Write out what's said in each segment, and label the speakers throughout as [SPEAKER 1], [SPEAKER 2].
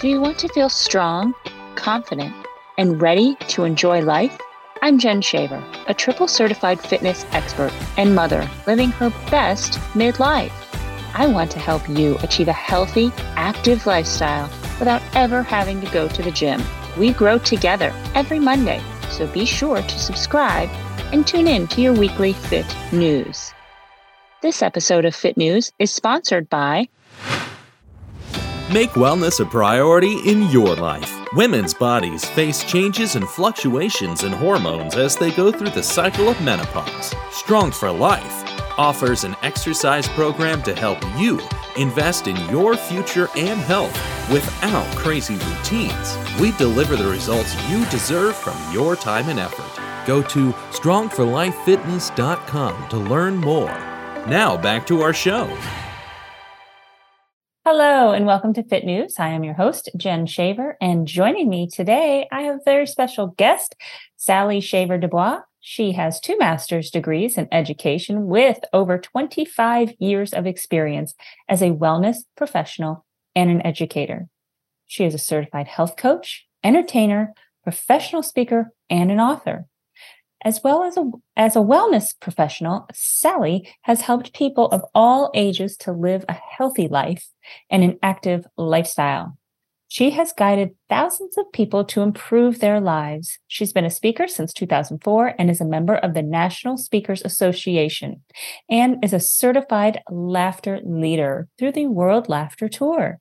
[SPEAKER 1] Do you want to feel strong, confident, and ready to enjoy life? I'm Jen Shaver, a triple certified fitness expert and mother living her best midlife. I want to help you achieve a healthy, active lifestyle without ever having to go to the gym. We grow together every Monday, so be sure to subscribe and tune in to your weekly Fit News. This episode of Fit News is sponsored by
[SPEAKER 2] Make wellness a priority in your life. Women's bodies face changes and fluctuations in hormones as they go through the cycle of menopause. Strong for Life offers an exercise program to help you invest in your future and health without crazy routines. We deliver the results you deserve from your time and effort. Go to strongforlifefitness.com to learn more. Now back to our show.
[SPEAKER 1] Hello and welcome to Fit News. I am your host, Jen Shaver, and joining me today, I have a very special guest, Sally Shaver Dubois. She has two master's degrees in education with over 25 years of experience as a wellness professional and an educator. She is a certified health coach, entertainer, professional speaker, and an author. As well as a, as a wellness professional, Sally has helped people of all ages to live a healthy life and an active lifestyle. She has guided thousands of people to improve their lives. She's been a speaker since 2004 and is a member of the National Speakers Association and is a certified laughter leader through the World Laughter Tour.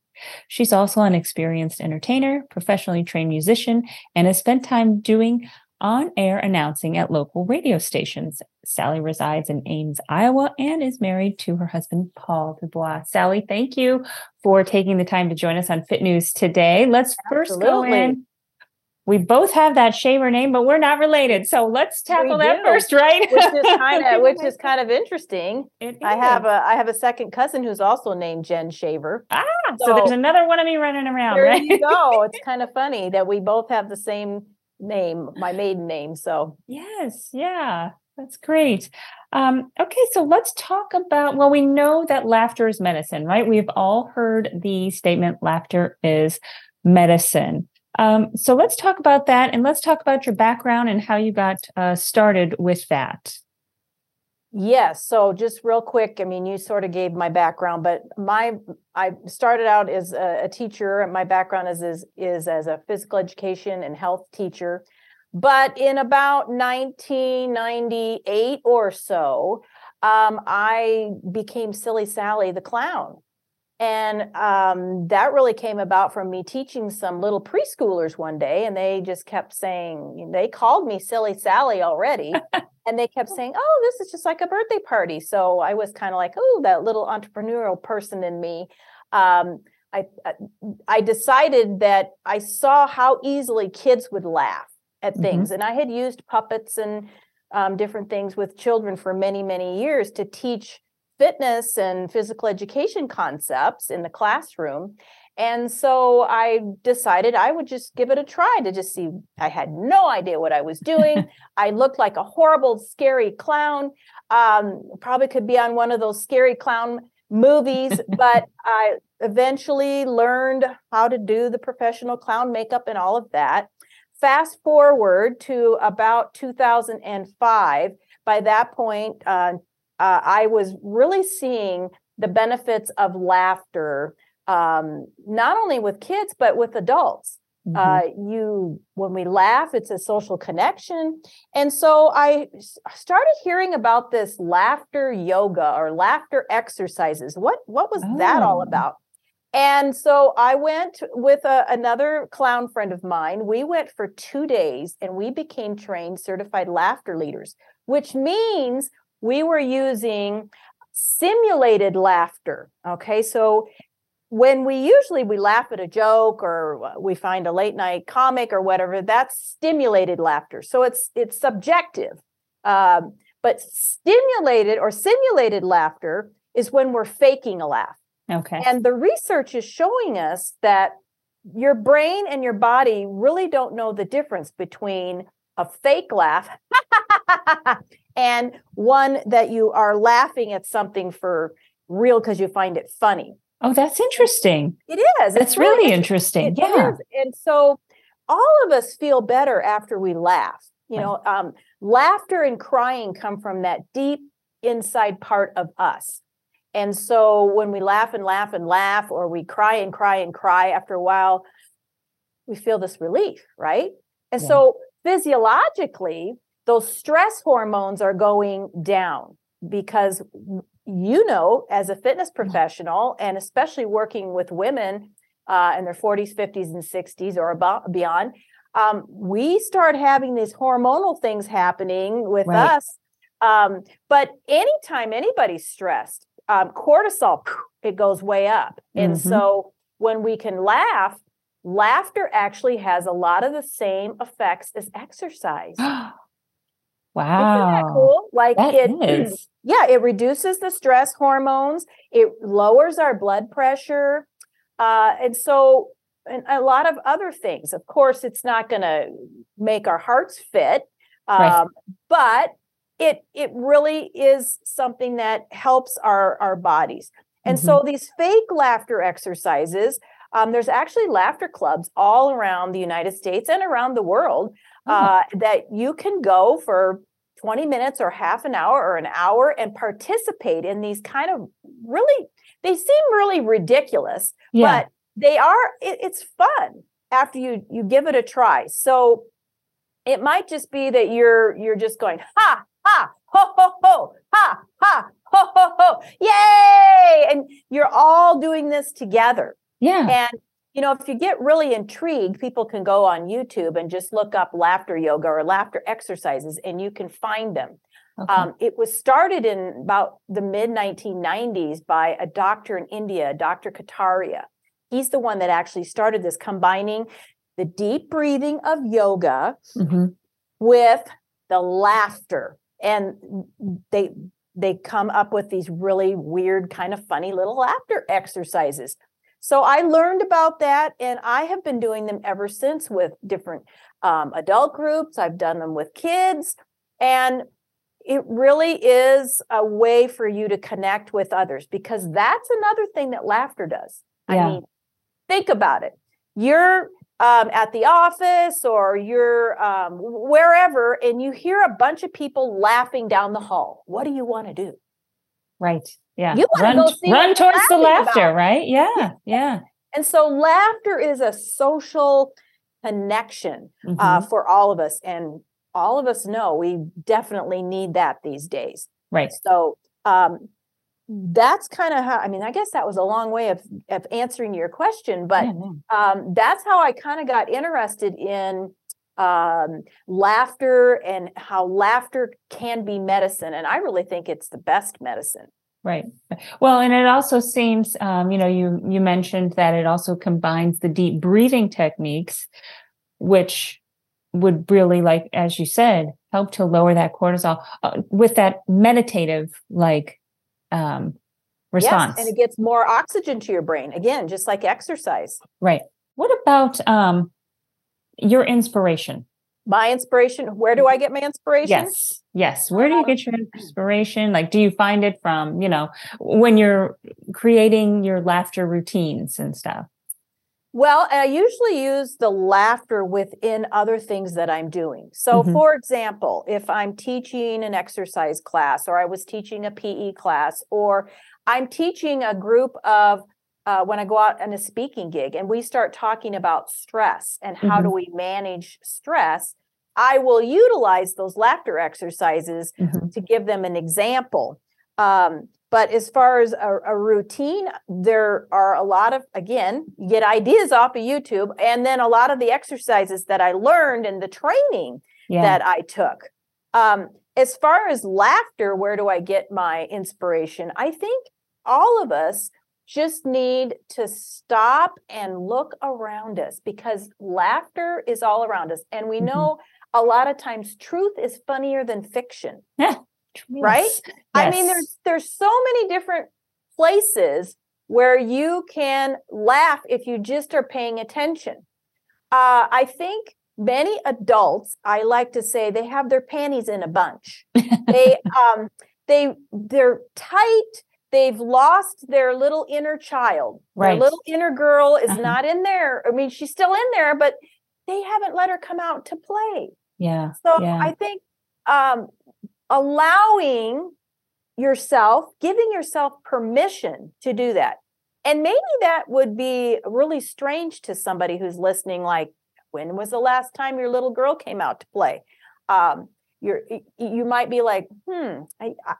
[SPEAKER 1] She's also an experienced entertainer, professionally trained musician, and has spent time doing on air announcing at local radio stations. Sally resides in Ames, Iowa, and is married to her husband, Paul Dubois. Sally, thank you for taking the time to join us on Fit News today. Let's Absolutely. first go in. We both have that shaver name, but we're not related. So let's tackle that first, right?
[SPEAKER 3] which is kind of which is kind of interesting. I have a I have a second cousin who's also named Jen Shaver.
[SPEAKER 1] Ah, so, so there's another one of me running around.
[SPEAKER 3] There
[SPEAKER 1] right?
[SPEAKER 3] you go. It's kind of funny that we both have the same name, my maiden name. So,
[SPEAKER 1] yes, yeah, that's great. Um, okay, so let's talk about. Well, we know that laughter is medicine, right? We've all heard the statement laughter is medicine. Um, so let's talk about that and let's talk about your background and how you got uh, started with that.
[SPEAKER 3] Yes. So just real quick, I mean, you sort of gave my background, but my I started out as a, a teacher. My background is, is is as a physical education and health teacher. But in about 1998 or so, um, I became Silly Sally the clown. And um, that really came about from me teaching some little preschoolers one day, and they just kept saying, they called me Silly Sally already. and they kept saying, oh, this is just like a birthday party. So I was kind of like, oh, that little entrepreneurial person in me. Um, I, I decided that I saw how easily kids would laugh at mm-hmm. things. And I had used puppets and um, different things with children for many, many years to teach fitness and physical education concepts in the classroom. And so I decided I would just give it a try to just see. I had no idea what I was doing. I looked like a horrible, scary clown. Um, probably could be on one of those scary clown movies, but I eventually learned how to do the professional clown makeup and all of that. Fast forward to about 2005. By that point, uh, uh, I was really seeing the benefits of laughter, um, not only with kids, but with adults. Mm-hmm. Uh, you, when we laugh, it's a social connection. And so I started hearing about this laughter yoga or laughter exercises. What, what was oh. that all oh. about? And so I went with a, another clown friend of mine. We went for two days and we became trained certified laughter leaders, which means we were using simulated laughter. Okay. So when we usually we laugh at a joke or we find a late night comic or whatever, that's stimulated laughter. So it's it's subjective. Um, but stimulated or simulated laughter is when we're faking a laugh.
[SPEAKER 1] Okay.
[SPEAKER 3] And the research is showing us that your brain and your body really don't know the difference between a fake laugh and one that you are laughing at something for real because you find it funny.
[SPEAKER 1] Oh, that's interesting.
[SPEAKER 3] It is.
[SPEAKER 1] That's really interesting. yeah.
[SPEAKER 3] And so all of us feel better after we laugh. You right. know, um, laughter and crying come from that deep inside part of us. And so when we laugh and laugh and laugh, or we cry and cry and cry after a while, we feel this relief, right? And yeah. so physiologically, those stress hormones are going down because you know, as a fitness professional, and especially working with women uh, in their 40s, 50s, and 60s or about beyond, um, we start having these hormonal things happening with right. us. Um, but anytime anybody's stressed, um, cortisol, it goes way up. And mm-hmm. so when we can laugh, laughter actually has a lot of the same effects as exercise.
[SPEAKER 1] wow.
[SPEAKER 3] Isn't that cool? Like
[SPEAKER 1] that
[SPEAKER 3] it
[SPEAKER 1] is.
[SPEAKER 3] Yeah, it reduces the stress hormones, it lowers our blood pressure. Uh, and so and a lot of other things. Of course, it's not going to make our hearts fit, um, right. but it it really is something that helps our our bodies. And mm-hmm. so these fake laughter exercises, um, there's actually laughter clubs all around the United States and around the world oh. uh, that you can go for 20 minutes or half an hour or an hour and participate in these kind of really they seem really ridiculous yeah. but they are it, it's fun after you you give it a try so it might just be that you're you're just going ha ha ho ho ho ha ha ho ho ho yay and you're all doing this together
[SPEAKER 1] yeah.
[SPEAKER 3] And you know if you get really intrigued people can go on youtube and just look up laughter yoga or laughter exercises and you can find them. Okay. um, it was started in about the mid 1990s by a doctor in india dr kataria. He's the one that actually started this combining the deep breathing of yoga mm-hmm. with the laughter. And they they come up with these really weird kind of funny little laughter exercises so i learned about that and i have been doing them ever since with different um, adult groups i've done them with kids and it really is a way for you to connect with others because that's another thing that laughter does yeah. i mean think about it. You're um, at the office or you're um, wherever, and you hear a bunch of people laughing down the hall. What do you want to do?
[SPEAKER 1] Right. Yeah.
[SPEAKER 3] You
[SPEAKER 1] run,
[SPEAKER 3] go see
[SPEAKER 1] run towards the laughter, about. right? Yeah. Yeah.
[SPEAKER 3] And so laughter is a social connection uh, mm-hmm. uh, for all of us. And all of us know we definitely need that these days.
[SPEAKER 1] Right.
[SPEAKER 3] So um, that's kind of how i mean i guess that was a long way of, of answering your question but yeah, um, that's how i kind of got interested in um, laughter and how laughter can be medicine and i really think it's the best medicine
[SPEAKER 1] right well and it also seems um, you know you you mentioned that it also combines the deep breathing techniques which would really like as you said help to lower that cortisol uh, with that meditative like um, response.
[SPEAKER 3] Yes, and it gets more oxygen to your brain. Again, just like exercise.
[SPEAKER 1] Right. What about um, your inspiration?
[SPEAKER 3] My inspiration. Where do I get my inspiration?
[SPEAKER 1] Yes. Yes. Where do you get your inspiration? Like, do you find it from, you know, when you're creating your laughter routines and stuff?
[SPEAKER 3] Well, I usually use the laughter within other things that I'm doing. So, mm-hmm. for example, if I'm teaching an exercise class, or I was teaching a PE class, or I'm teaching a group of uh, when I go out on a speaking gig and we start talking about stress and how mm-hmm. do we manage stress, I will utilize those laughter exercises mm-hmm. to give them an example. Um, but as far as a, a, routine, there are a lot of, again, get ideas off of YouTube, and then a lot of the exercises that I learned and the training yeah. that I took. Um, as far as laughter, where do I get my inspiration? I think all of us just need to stop and look around us because laughter is all around us. And we mm-hmm. know a lot of times truth is funnier than fiction.
[SPEAKER 1] Yeah
[SPEAKER 3] right? Yes. I mean, there's there's so many different places where you can laugh if you just are paying attention. Uh, I think many adults, I like to say, they have their panties in a bunch. they um, they they're tight. They've lost their little inner child.
[SPEAKER 1] Right.
[SPEAKER 3] Their little inner girl is
[SPEAKER 1] Uh-huh.
[SPEAKER 3] not in there. I mean, she's still in there, but they haven't let her come out to play.
[SPEAKER 1] Yeah.
[SPEAKER 3] So
[SPEAKER 1] Yeah.
[SPEAKER 3] I think um, allowing yourself, giving yourself permission to do that. And maybe that would be really strange to somebody who's listening, like, when was the last time your little girl came out to play? Um, you're you might be like, hmm, I, I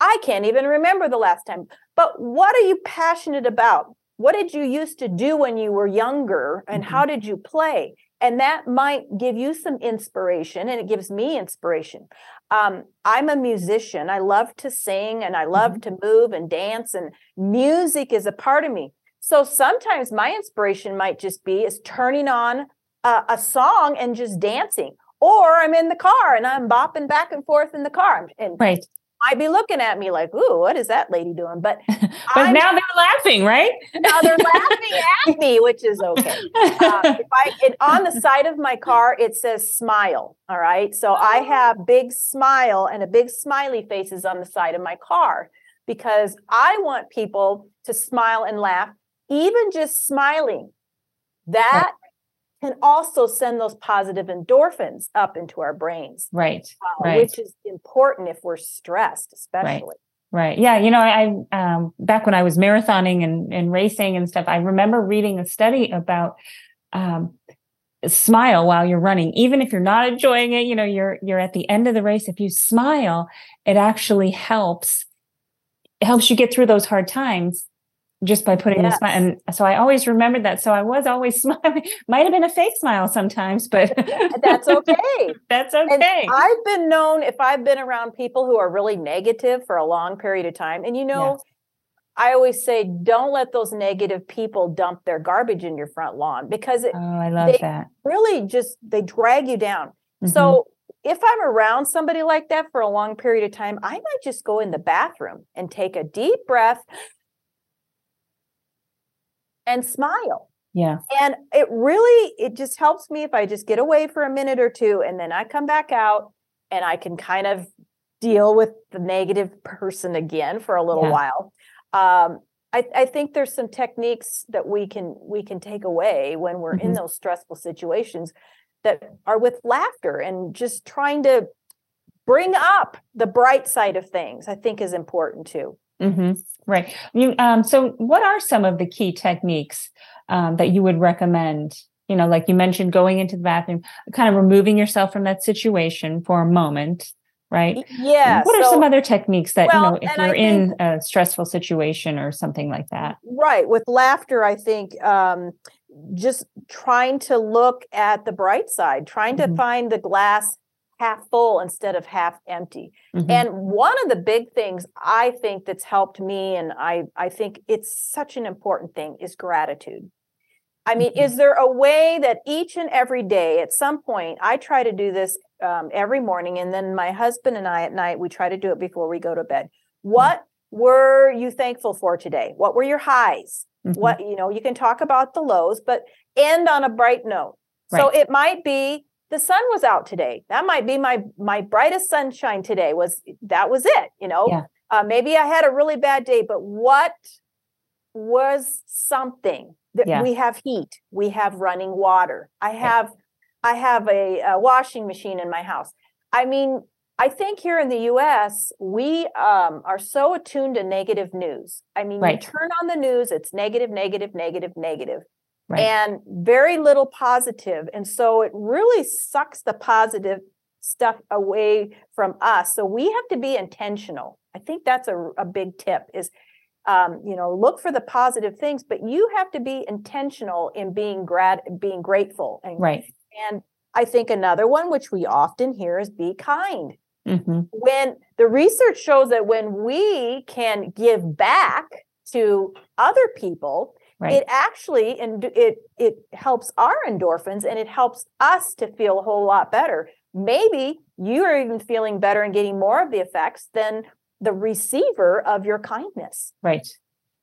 [SPEAKER 3] I can't even remember the last time. But what are you passionate about? What did you used to do when you were younger, and how did you play? And that might give you some inspiration, and it gives me inspiration. Um, I'm a musician. I love to sing, and I love to move and dance, and music is a part of me. So sometimes my inspiration might just be is turning on a, a song and just dancing, or I'm in the car and I'm bopping back and forth in the car, and
[SPEAKER 1] Right.
[SPEAKER 3] Might be looking at me like, "Ooh, what is that lady doing?" But
[SPEAKER 1] But
[SPEAKER 3] I'm-
[SPEAKER 1] now they're laughing, right?
[SPEAKER 3] now they're laughing at me, which is okay. Uh, if I, it, on the side of my car, it says smile. All right. So I have big smile and a big smiley faces on the side of my car because I want people to smile and laugh, even just smiling. That can also send those positive endorphins up into our brains,
[SPEAKER 1] right.
[SPEAKER 3] uh,
[SPEAKER 1] Right.
[SPEAKER 3] which is important if we're stressed, especially.
[SPEAKER 1] Right. Yeah. You know, I, I um, back when I was marathoning and, and racing and stuff, I remember reading a study about um, smile while you're running, even if you're not enjoying it. You know, you're you're at the end of the race. If you smile, it actually helps helps you get through those hard times just by putting the smile. And so I always remembered that. So I was always smiling. Might have been a fake smile sometimes, but
[SPEAKER 3] That's okay.
[SPEAKER 1] That's
[SPEAKER 3] And
[SPEAKER 1] okay.
[SPEAKER 3] I've been known if I've been around people who are really negative for a long period of time. And you know, I always say, don't let those negative people dump their garbage in your front lawn because it
[SPEAKER 1] oh, I love
[SPEAKER 3] they-
[SPEAKER 1] that.
[SPEAKER 3] really just they drag you down.
[SPEAKER 1] Mhm.
[SPEAKER 3] So if I'm around somebody like that for a long period of time, I might just go in the bathroom and take a deep breath and smile.
[SPEAKER 1] yeah.
[SPEAKER 3] And it really it just helps me if I just get away for a minute or two and then I come back out and I can kind of deal with the negative person again for a little
[SPEAKER 1] Yeah.
[SPEAKER 3] while. Um, I, I think there's some techniques that we can we can take away when we're in
[SPEAKER 1] Mhm.
[SPEAKER 3] those stressful situations that are with laughter and just trying to bring up the bright side of things. I think is important too.
[SPEAKER 1] Hmm Right. You, um, so, what are some of the key techniques um, that you would recommend? You know, like you mentioned, going into the bathroom, kind of removing yourself from that situation for a moment, right?
[SPEAKER 3] Yeah.
[SPEAKER 1] what are
[SPEAKER 3] so-
[SPEAKER 1] some other techniques that
[SPEAKER 3] Well,
[SPEAKER 1] you know if you're in a stressful situation or something like that?
[SPEAKER 3] Right. With laughter, I think um, just trying to look at the bright side, trying to
[SPEAKER 1] Mhm.
[SPEAKER 3] find the glass half full instead of half empty.
[SPEAKER 1] Mhm.
[SPEAKER 3] And one of the big things I think that's helped me, and I, I think it's such an important thing, is gratitude. I mean,
[SPEAKER 1] Mhm.
[SPEAKER 3] is there a way that each and every day, at some point, I try to do this um, every morning, and then my husband and I at night, we try to do it before we go to bed. What were you thankful for today? What were your highs?
[SPEAKER 1] Mhm.
[SPEAKER 3] What, you know, you can talk about the lows, but end on a bright note. So it might be the sun was out today. That might be my my brightest sunshine today was that was it, you know.
[SPEAKER 1] Yeah.
[SPEAKER 3] Uh, maybe I had a really bad day, but what was something that
[SPEAKER 1] Yeah.
[SPEAKER 3] we have heat, we have running water. I have I have a, a washing machine in my house. I mean, I think here in the US, we um, are so attuned to negative news. I mean,
[SPEAKER 1] Right.
[SPEAKER 3] you turn on the news, it's negative, negative, negative, negative,
[SPEAKER 1] Right.
[SPEAKER 3] and very little positive. And so it really sucks the positive stuff away from us. So we have to be intentional. I think that's a, a big tip is um, you know, look for the positive things, but you have to be intentional in being grad being grateful and
[SPEAKER 1] right.
[SPEAKER 3] and I think another one, which we often hear, is be kind.
[SPEAKER 1] hmm
[SPEAKER 3] When the research shows that when we can give back to other people,
[SPEAKER 1] Right.
[SPEAKER 3] it actually and it it helps our endorphins and it helps us to feel a whole lot better. Maybe you are even feeling better and getting more of the effects than the receiver of your kindness.
[SPEAKER 1] right.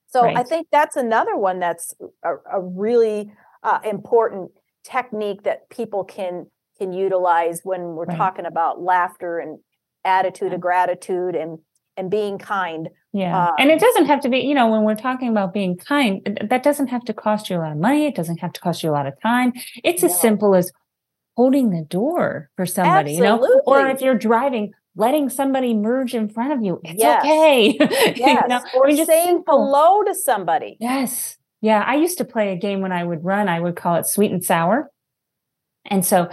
[SPEAKER 3] So I think that's another one that's a, a really uh, important technique that people can can utilize when we're
[SPEAKER 1] Right.
[SPEAKER 3] talking about laughter and attitude
[SPEAKER 1] Yeah.
[SPEAKER 3] of gratitude and and being kind.
[SPEAKER 1] Yeah. Um, and it doesn't have to be, you know, when we're talking about being kind, that doesn't have to cost you a lot of money. It doesn't have to cost you a lot of time. It's no. as simple as holding the door for somebody, Absolutely. you know, or if you're driving, letting somebody merge in front of you. It's yes. okay.
[SPEAKER 3] Yes. you know? Or I mean, saying simple. hello to somebody.
[SPEAKER 1] Yes. Yeah. I used to play a game when I would run, I would call it sweet and sour. And so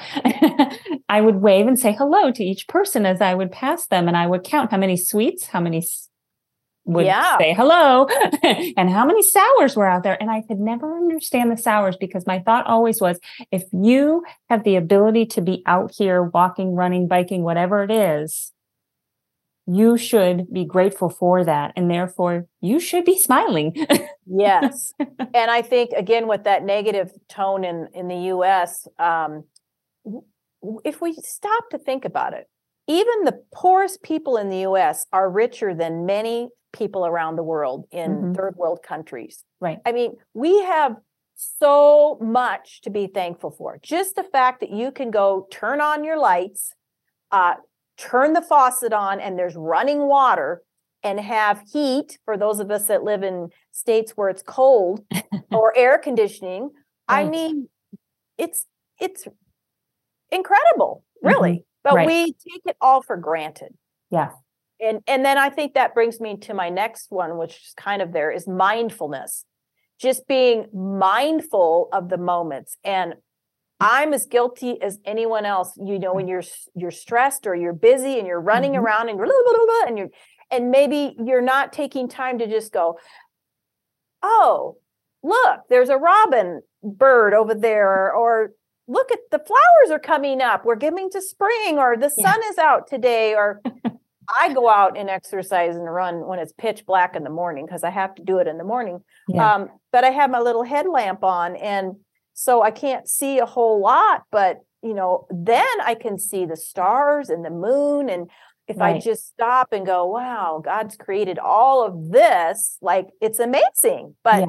[SPEAKER 1] I would wave and say hello to each person as I would pass them. And I would count how many sweets, how many would yeah. say hello and how many sours were out there. And I could never understand the sours because my thought always was if you have the ability to be out here walking, running, biking, whatever it is, you should be grateful for that. And therefore, you should be smiling.
[SPEAKER 3] yes. And I think, again, with that negative tone in, in the US, um, if we stop to think about it, even the poorest people in the US are richer than many people around the world in mm-hmm. third world countries.
[SPEAKER 1] Right.
[SPEAKER 3] I mean, we have so much to be thankful for. Just the fact that you can go turn on your lights, uh, turn the faucet on, and there's running water and have heat for those of us that live in states where it's cold or air conditioning. Right. I mean, it's it's incredible, really. Mm-hmm. But right. we take it all for granted.
[SPEAKER 1] Yeah
[SPEAKER 3] and and then i think that brings me to my next one which is kind of there is mindfulness just being mindful of the moments and i'm as guilty as anyone else you know when you're you're stressed or you're busy and you're running mm-hmm. around and you're blah, blah, blah, and you're and maybe you're not taking time to just go oh look there's a robin bird over there or look at the flowers are coming up we're getting to spring or the sun yeah. is out today or I go out and exercise and run when it's pitch black in the morning because I have to do it in the morning. Yeah. Um, but I have my little headlamp on, and so I can't see a whole lot. But you know, then I can see the stars and the moon. And if right. I just stop and go, "Wow, God's created all of this," like it's amazing. But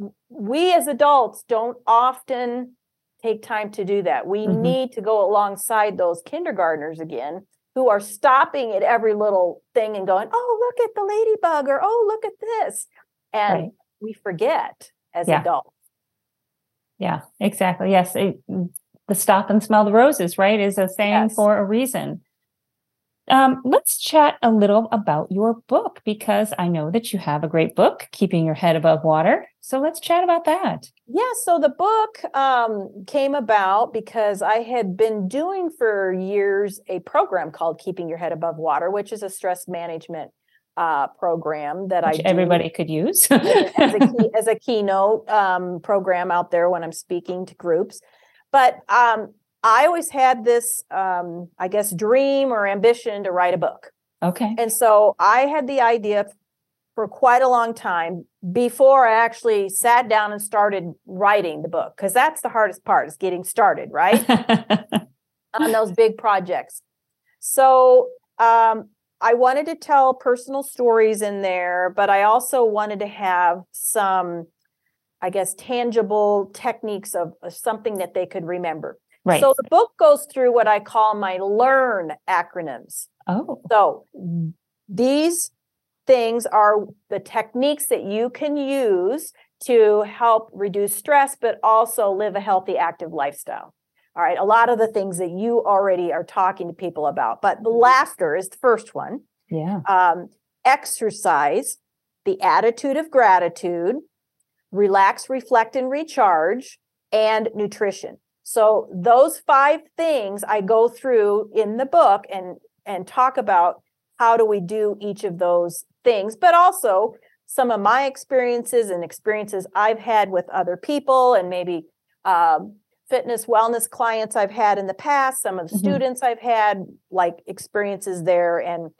[SPEAKER 3] yeah. we as adults don't often take time to do that. We mm-hmm. need to go alongside those kindergartners again who are stopping at every little thing and going, oh, look at the ladybug or oh, look at this. And right. we forget as yeah. adults.
[SPEAKER 1] Yeah, exactly. Yes. It, the stop and smell the roses, right, is a saying yes. for a reason. Um, let's chat a little about your book because I know that you have a great book, Keeping Your Head Above Water. So let's chat about that.
[SPEAKER 3] Yeah, so the book um, came about because I had been doing for years a program called Keeping Your Head Above Water, which is a stress management uh, program that which
[SPEAKER 1] I everybody could use
[SPEAKER 3] as, a key, as a keynote um, program out there when I'm speaking to groups. But um, I always had this, um, I guess, dream or ambition to write a book.
[SPEAKER 1] Okay.
[SPEAKER 3] And so I had the idea for quite a long time before I actually sat down and started writing the book, because that's the hardest part is getting started, right? On those big projects. So um, I wanted to tell personal stories in there, but I also wanted to have some, I guess, tangible techniques of, of something that they could remember.
[SPEAKER 1] Right.
[SPEAKER 3] So the book goes through what I call my learn acronyms.
[SPEAKER 1] Oh.
[SPEAKER 3] So these things are the techniques that you can use to help reduce stress, but also live a healthy, active lifestyle. All right. A lot of the things that you already are talking to people about, but the laughter is the first one.
[SPEAKER 1] Yeah.
[SPEAKER 3] Um, exercise, the attitude of gratitude, relax, reflect, and recharge, and nutrition. So those five things I go through in the book and and talk about how do we do each of those things, but also some of my experiences and experiences I've had with other people and maybe um, fitness wellness clients I've had in the past, some of the mm-hmm. students I've had like experiences there. And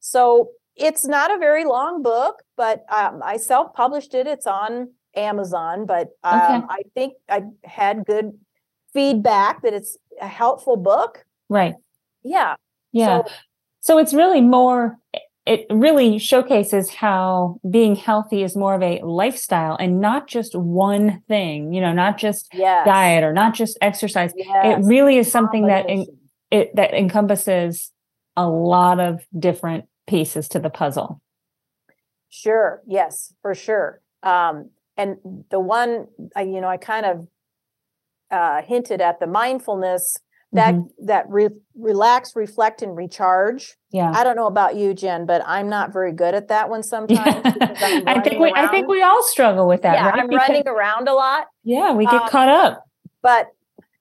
[SPEAKER 3] so it's not a very long book, but um, I self published it. It's on Amazon, but um, okay. I think I had good feedback that it's a helpful book.
[SPEAKER 1] Right.
[SPEAKER 3] Yeah.
[SPEAKER 1] Yeah. So, so it's really more it really showcases how being healthy is more of a lifestyle and not just one thing, you know, not just yes. diet or not just exercise. Yes. It really is something that in, it that encompasses a lot of different pieces to the puzzle.
[SPEAKER 3] Sure. Yes, for sure. Um, and the one, I, you know, I kind of uh, hinted at the mindfulness that
[SPEAKER 1] Mhm.
[SPEAKER 3] that re- relax, reflect, and recharge.
[SPEAKER 1] Yeah.
[SPEAKER 3] I don't know about you, Jen, but I'm not very good at that one sometimes. I'm
[SPEAKER 1] think we I think we all struggle with that,
[SPEAKER 3] yeah,
[SPEAKER 1] right?
[SPEAKER 3] I'm
[SPEAKER 1] Because-
[SPEAKER 3] running around a lot,
[SPEAKER 1] yeah, we get
[SPEAKER 3] um,
[SPEAKER 1] caught up.
[SPEAKER 3] but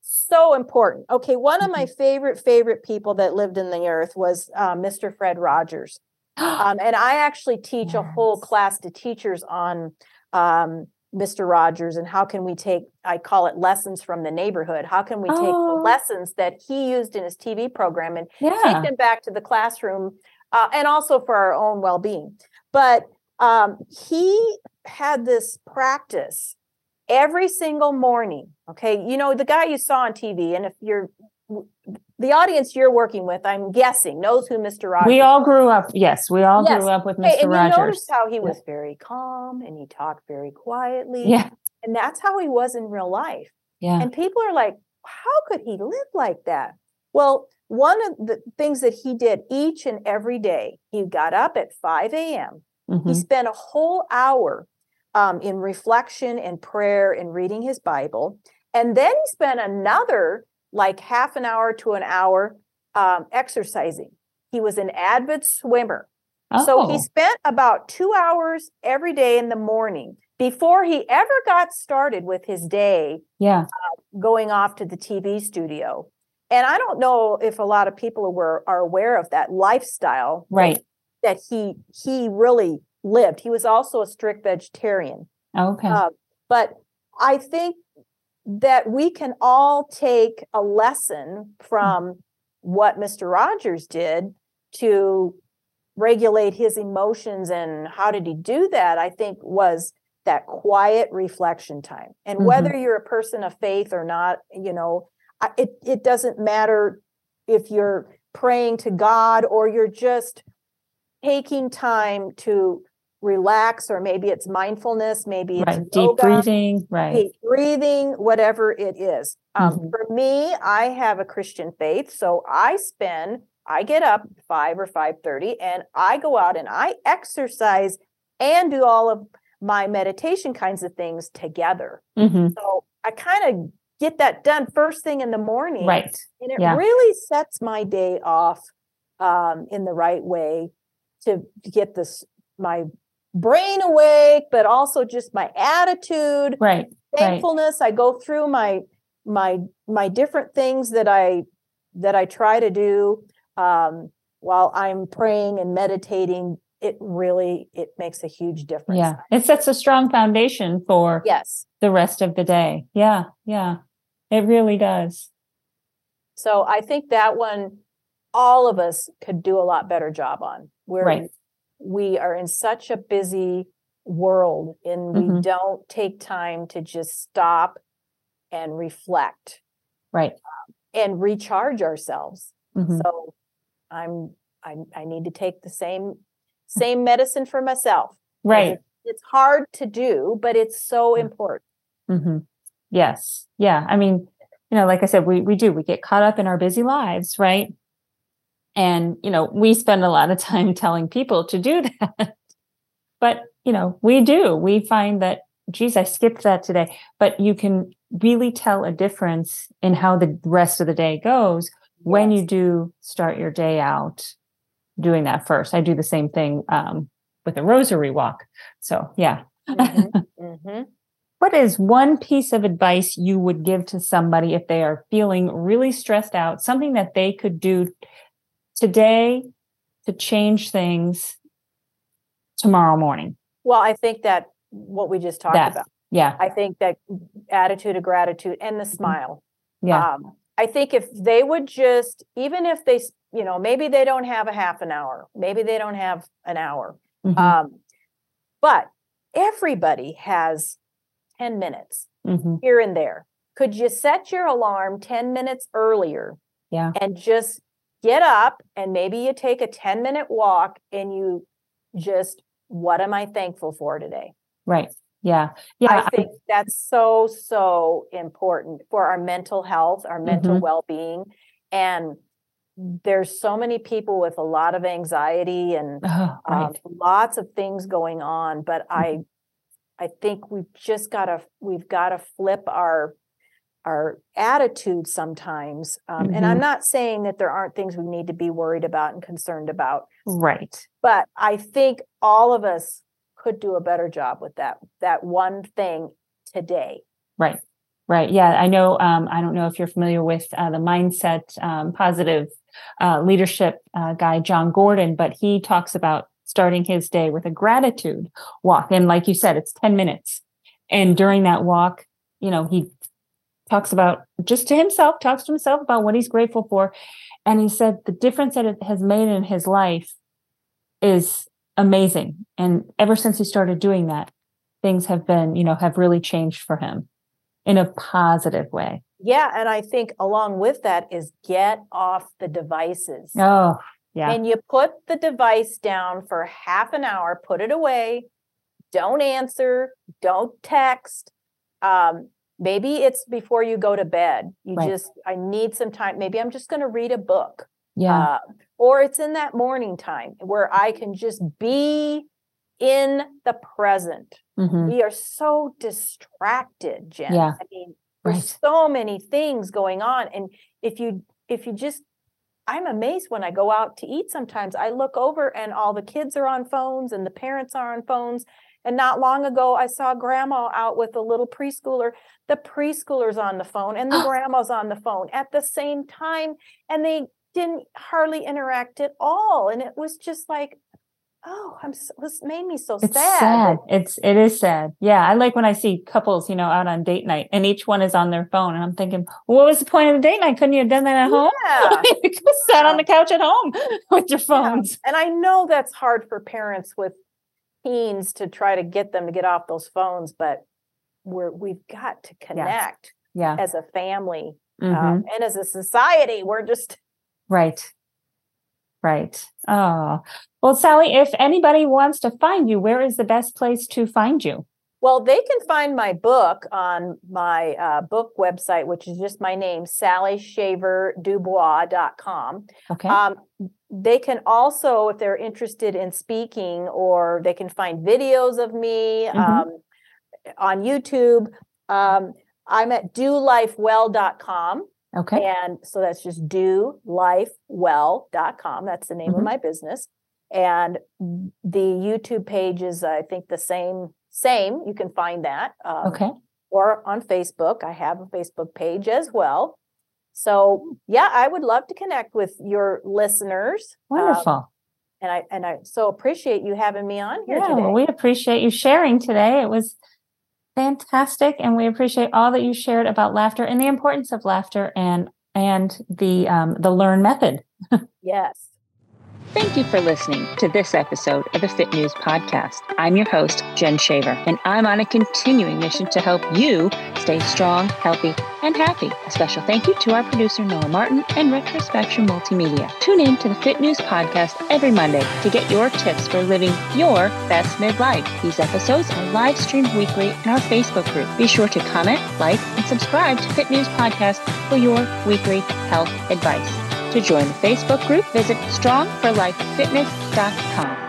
[SPEAKER 3] so important. Okay, one of my
[SPEAKER 1] Mm-hmm.
[SPEAKER 3] favorite favorite people that lived in the earth was uh, Mr. Fred Rogers. Um, and I actually teach a whole class to teachers on um, Mr. Rogers and how can we take, I call it lessons from the neighborhood. How can we take the
[SPEAKER 1] Oh.
[SPEAKER 3] lessons that he used in his TV program and
[SPEAKER 1] yeah.
[SPEAKER 3] take them back to the classroom uh, and also for our own well being? But um, he had this practice every single morning. Okay. You know, the guy you saw on TV, and if you're the audience you're working with, I'm guessing, knows who Mr. Rogers
[SPEAKER 1] We all grew up. Yes, we all
[SPEAKER 3] Yes.
[SPEAKER 1] grew up with
[SPEAKER 3] Hey,
[SPEAKER 1] Mr.
[SPEAKER 3] and you
[SPEAKER 1] Rogers.
[SPEAKER 3] noticed how he was very calm and he talked very quietly.
[SPEAKER 1] Yeah.
[SPEAKER 3] And that's how he was in real life.
[SPEAKER 1] Yeah.
[SPEAKER 3] And people are like, how could he live like that? Well, one of the things that he did each and every day, he got up at 5 a.m. He
[SPEAKER 1] Mhm.
[SPEAKER 3] spent a whole hour um, in reflection and prayer and reading his Bible. And then he spent another like half an hour to an hour um, exercising. He was an avid swimmer. So he
[SPEAKER 1] Oh,
[SPEAKER 3] spent about two hours every day in the morning before he ever got started with his day
[SPEAKER 1] yeah.
[SPEAKER 3] going off to the TV studio. And I don't know if a lot of people were are aware of that lifestyle
[SPEAKER 1] Right.
[SPEAKER 3] that he he really lived. He was also a strict vegetarian.
[SPEAKER 1] Okay.
[SPEAKER 3] Uh, but I think that we can all take a lesson hmm. from what Mr. Rogers did to regulate his emotions and how did he do that? I think was that quiet reflection time. And mm-hmm. whether you're a person of faith or not, you know, it it doesn't matter if you're praying to God or you're just taking time to relax or maybe it's mindfulness, maybe it's
[SPEAKER 1] right. Deep
[SPEAKER 3] yoga,
[SPEAKER 1] breathing. Right.
[SPEAKER 3] deep breathing, whatever it is. Um,
[SPEAKER 1] Mhm.
[SPEAKER 3] For me, I have a Christian faith, so I spend. I get up five or five thirty, and I go out and I exercise and do all of my meditation kinds of things together.
[SPEAKER 1] hmm
[SPEAKER 3] So I kind of get that done first thing in the morning,
[SPEAKER 1] Right.
[SPEAKER 3] and it
[SPEAKER 1] Yeah.
[SPEAKER 3] really sets my day off um, in the right way to get this my brain awake, but also just my attitude
[SPEAKER 1] Right. Right.
[SPEAKER 3] thankfulness i go through my my my different things that i that i try to do um while i'm praying and meditating it really it makes a huge difference
[SPEAKER 1] Yeah. It sets a strong foundation for
[SPEAKER 3] yes
[SPEAKER 1] the rest of the day. Yeah. Yeah. It really does.
[SPEAKER 3] so i think that one all of us could do a lot better job on where
[SPEAKER 1] Right.
[SPEAKER 3] We are in such a busy world and we
[SPEAKER 1] Mhm.
[SPEAKER 3] don't take time to just stop and reflect
[SPEAKER 1] Right.
[SPEAKER 3] and recharge ourselves
[SPEAKER 1] Mhm.
[SPEAKER 3] So I'm I I need to take the same same medicine for myself
[SPEAKER 1] Right.
[SPEAKER 3] it- It's hard to do, but it's so important.
[SPEAKER 1] hmm Yes. Yeah. I mean, you know, like I said, we we do we get caught up in our busy lives, right? And you know, we spend a lot of time telling people to do that. but you know, we do. We find that, geez, I skipped that today. But you can really tell a difference in how the rest of the day goes when you do start your day out doing that first. I do the same thing um, with a rosary walk. So yeah.
[SPEAKER 3] Mhm, mhm.
[SPEAKER 1] What is one piece of advice you would give to somebody if they are feeling really stressed out, something that they could do today to change things tomorrow morning?
[SPEAKER 3] Well, I think that what we just talked
[SPEAKER 1] That,
[SPEAKER 3] about.
[SPEAKER 1] Yeah.
[SPEAKER 3] I think that attitude of gratitude and the smile.
[SPEAKER 1] Mm-hmm. Yeah.
[SPEAKER 3] Um, I think if they would just, even if they, you know, maybe they don't have a half an hour, maybe they don't have an hour,
[SPEAKER 1] Mhm,
[SPEAKER 3] um, but everybody has 10 minutes
[SPEAKER 1] mhm.
[SPEAKER 3] here and there. Could you set your alarm 10 minutes earlier
[SPEAKER 1] Yeah.
[SPEAKER 3] and just get up and maybe you take a 10 minute walk and you just, what am I thankful for today?
[SPEAKER 1] Right. Yeah. Yeah.
[SPEAKER 3] I think that's so, so important for our mental health, our mental
[SPEAKER 1] Mhm.
[SPEAKER 3] well being. And there's so many people with a lot of anxiety and
[SPEAKER 1] Oh,
[SPEAKER 3] um, lots of things going on but i i think we've just got to we've got to flip our our attitude sometimes um, and i'm not saying that there aren't things we need to be worried about and concerned about
[SPEAKER 1] Right.
[SPEAKER 3] but i think all of us could do a better job with that that one thing today
[SPEAKER 1] Right. Right. Yeah. I know. Um, I don't know if you're familiar with uh, the mindset um, positive uh, leadership uh, guy, Jon Gordon, but he talks about starting his day with a gratitude walk. And like you said, it's 10 minutes. And during that walk, you know, he talks about just to himself, talks to himself about what he's grateful for. And he said the difference that it has made in his life is amazing. And ever since he started doing that, things have been, you know, have really changed for him in a positive way.
[SPEAKER 3] yeah and i think along with that is get off the devices
[SPEAKER 1] Oh, yeah.
[SPEAKER 3] and you put the device down for half an hour, put it away, don't answer, don't text. Um, maybe it's before you go to bed. You
[SPEAKER 1] Right.
[SPEAKER 3] just, I need some time. Maybe I'm just going to read a book.
[SPEAKER 1] yeah.
[SPEAKER 3] Uh, or it's in that morning time where I can just be in the present.
[SPEAKER 1] Mhm.
[SPEAKER 3] We are so distracted, Jen.
[SPEAKER 1] Yeah.
[SPEAKER 3] I mean, there's
[SPEAKER 1] Right.
[SPEAKER 3] so many things going on. And if you if you just I'm amazed when I go out to eat sometimes. I look over and all the kids are on phones and the parents are on phones. And not long ago, I saw grandma out with a little preschooler. The preschooler's on the phone and the grandma's on the phone at the same time. And they didn't hardly interact at all. And it was just like, oh, I'm s- this made me so
[SPEAKER 1] It's
[SPEAKER 3] sad.
[SPEAKER 1] sad. It's it is sad. Yeah, I like when I see couples, you know, out on date night, and each one is on their phone, and I'm thinking, what was the point of the date night? Couldn't you have done that at home?
[SPEAKER 3] Yeah.
[SPEAKER 1] you could have sat on the couch at home with your phones.
[SPEAKER 3] And I know that's hard for parents with teens to try to get them to get off those phones, but we're we've got to connect
[SPEAKER 1] Yeah.
[SPEAKER 3] as a family
[SPEAKER 1] Mhm.
[SPEAKER 3] um, and as a society. We're just
[SPEAKER 1] Right. Right. Oh. Well, Sally, if anybody wants to find you, where is the best place to find you?
[SPEAKER 3] well, they can find my book on my uh, book website, which is just my name, sallyshaverdubois.com.
[SPEAKER 1] Okay.
[SPEAKER 3] Um, they can also, if they're interested in speaking, or they can find videos of me
[SPEAKER 1] Mhm.
[SPEAKER 3] um, on YouTube. Um, I'm at dolifewell.com.
[SPEAKER 1] okay.
[SPEAKER 3] And so that's just dolifewell.com. That's the name
[SPEAKER 1] Mhm.
[SPEAKER 3] of my business. And the YouTube page is, I think, the same. Same. You can find that. Um,
[SPEAKER 1] Okay.
[SPEAKER 3] Or on Facebook. I have a Facebook page as well. So yeah, I would love to connect with your listeners. Um,
[SPEAKER 1] Wonderful.
[SPEAKER 3] and I and I so appreciate you having me on here
[SPEAKER 1] Yeah,
[SPEAKER 3] today.
[SPEAKER 1] well, we appreciate you sharing today. It was fantastic, and we appreciate all that you shared about laughter and the importance of laughter and and the um, the learn method.
[SPEAKER 3] yes.
[SPEAKER 4] Thank you for listening to this episode of the Fit News Podcast. I'm your host, Jen Shaver, and I'm on a continuing mission to help you stay strong, healthy, and happy. A special thank you to our producer, Noah Martin, and Retrospection Multimedia. Tune in to the Fit News Podcast every Monday to get your tips for living your best midlife. These episodes are live streamed weekly in our Facebook group. Be sure to comment, like, and subscribe to Fit News Podcast for your weekly health advice. To join the Facebook group, visit strongforlifefitness.com.